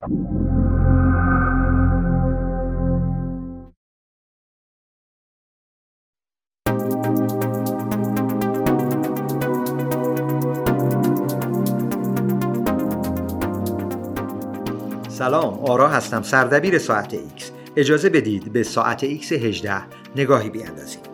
سلام آرا هستم. سردبیر ساعت X اجازه بدید به ساعت X 18 نگاهی بیاندازیم.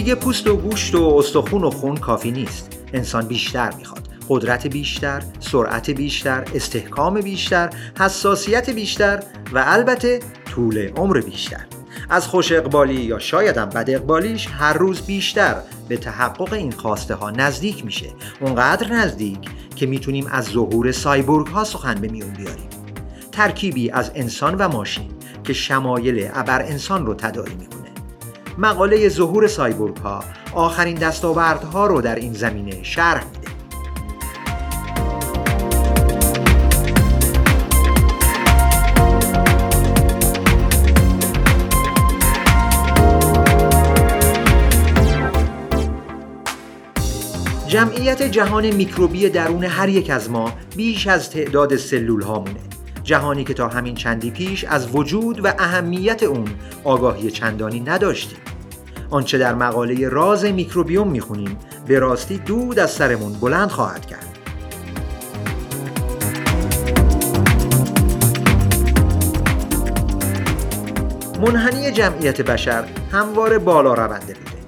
دیگه پوست و گوشت و استخون و خون کافی نیست. انسان بیشتر می‌خواد. قدرت بیشتر، سرعت بیشتر، استحکام بیشتر، حساسیت بیشتر و البته طول عمر بیشتر. از خوش اقبالی یا شایدم بد اقبالیش هر روز بیشتر به تحقق این خواسته ها نزدیک میشه. اونقدر نزدیک که می‌تونیم از ظهور سایبورگ ها سخن به میون بیاریم. ترکیبی از انسان و ماشین که شمایل ابر انسان رو تداعی می‌کنه. مقاله ظهور سایبورگ ها آخرین دستاوردها رو در این زمینه شرح میده. جمعیت جهان میکروبی درون هر یک از ما بیش از تعداد سلول هامونه جهانی که تا همین چندی پیش از وجود و اهمیت اون آگاهی چندانی نداشتیم. آنچه در مقاله راز میکروبیوم می‌خونیم به راستی دود از سرمون بلند خواهد کرد. منحنی جمعیت بشر همواره بالا رونده بوده.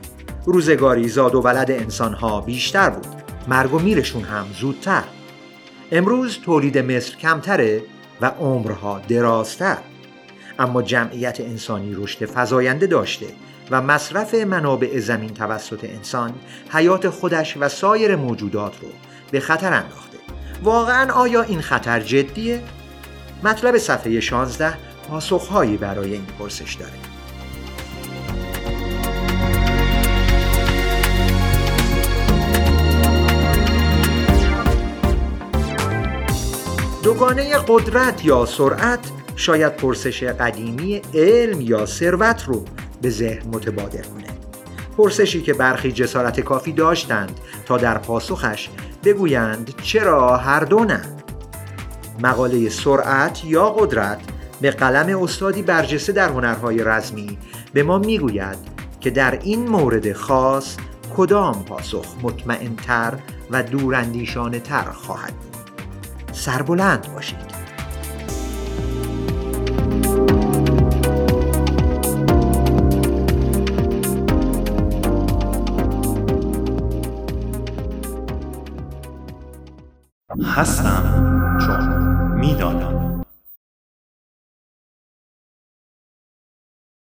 روزگاری زاد و ولد انسانها بیشتر بود. مرگ و میرشون هم زودتر. امروز تولید مصر کمتره و عمرها درازتر. اما جمعیت انسانی رشد فزاینده داشته و مصرف منابع زمین توسط انسان حیات خودش و سایر موجودات رو به خطر انداخته. واقعا آیا این خطر جدیه؟ مطلب صفحه 16 پاسخهایی برای این پرسش داره. دوگانه قدرت یا سرعت شاید پرسش قدیمی علم یا ثروت رو به ذهن متبادر کنه. پرسشی که برخی جسارت کافی داشتند تا در پاسخش بگویند چرا هر دو نه. مقاله سرعت یا قدرت به قلم استادی برجسته در هنرهای رزمی به ما می‌گوید که در این مورد خاص کدام پاسخ مطمئنتر و دوراندیشانه تر خواهد بود. سربلند باشید. هستم. چون می‌دانم.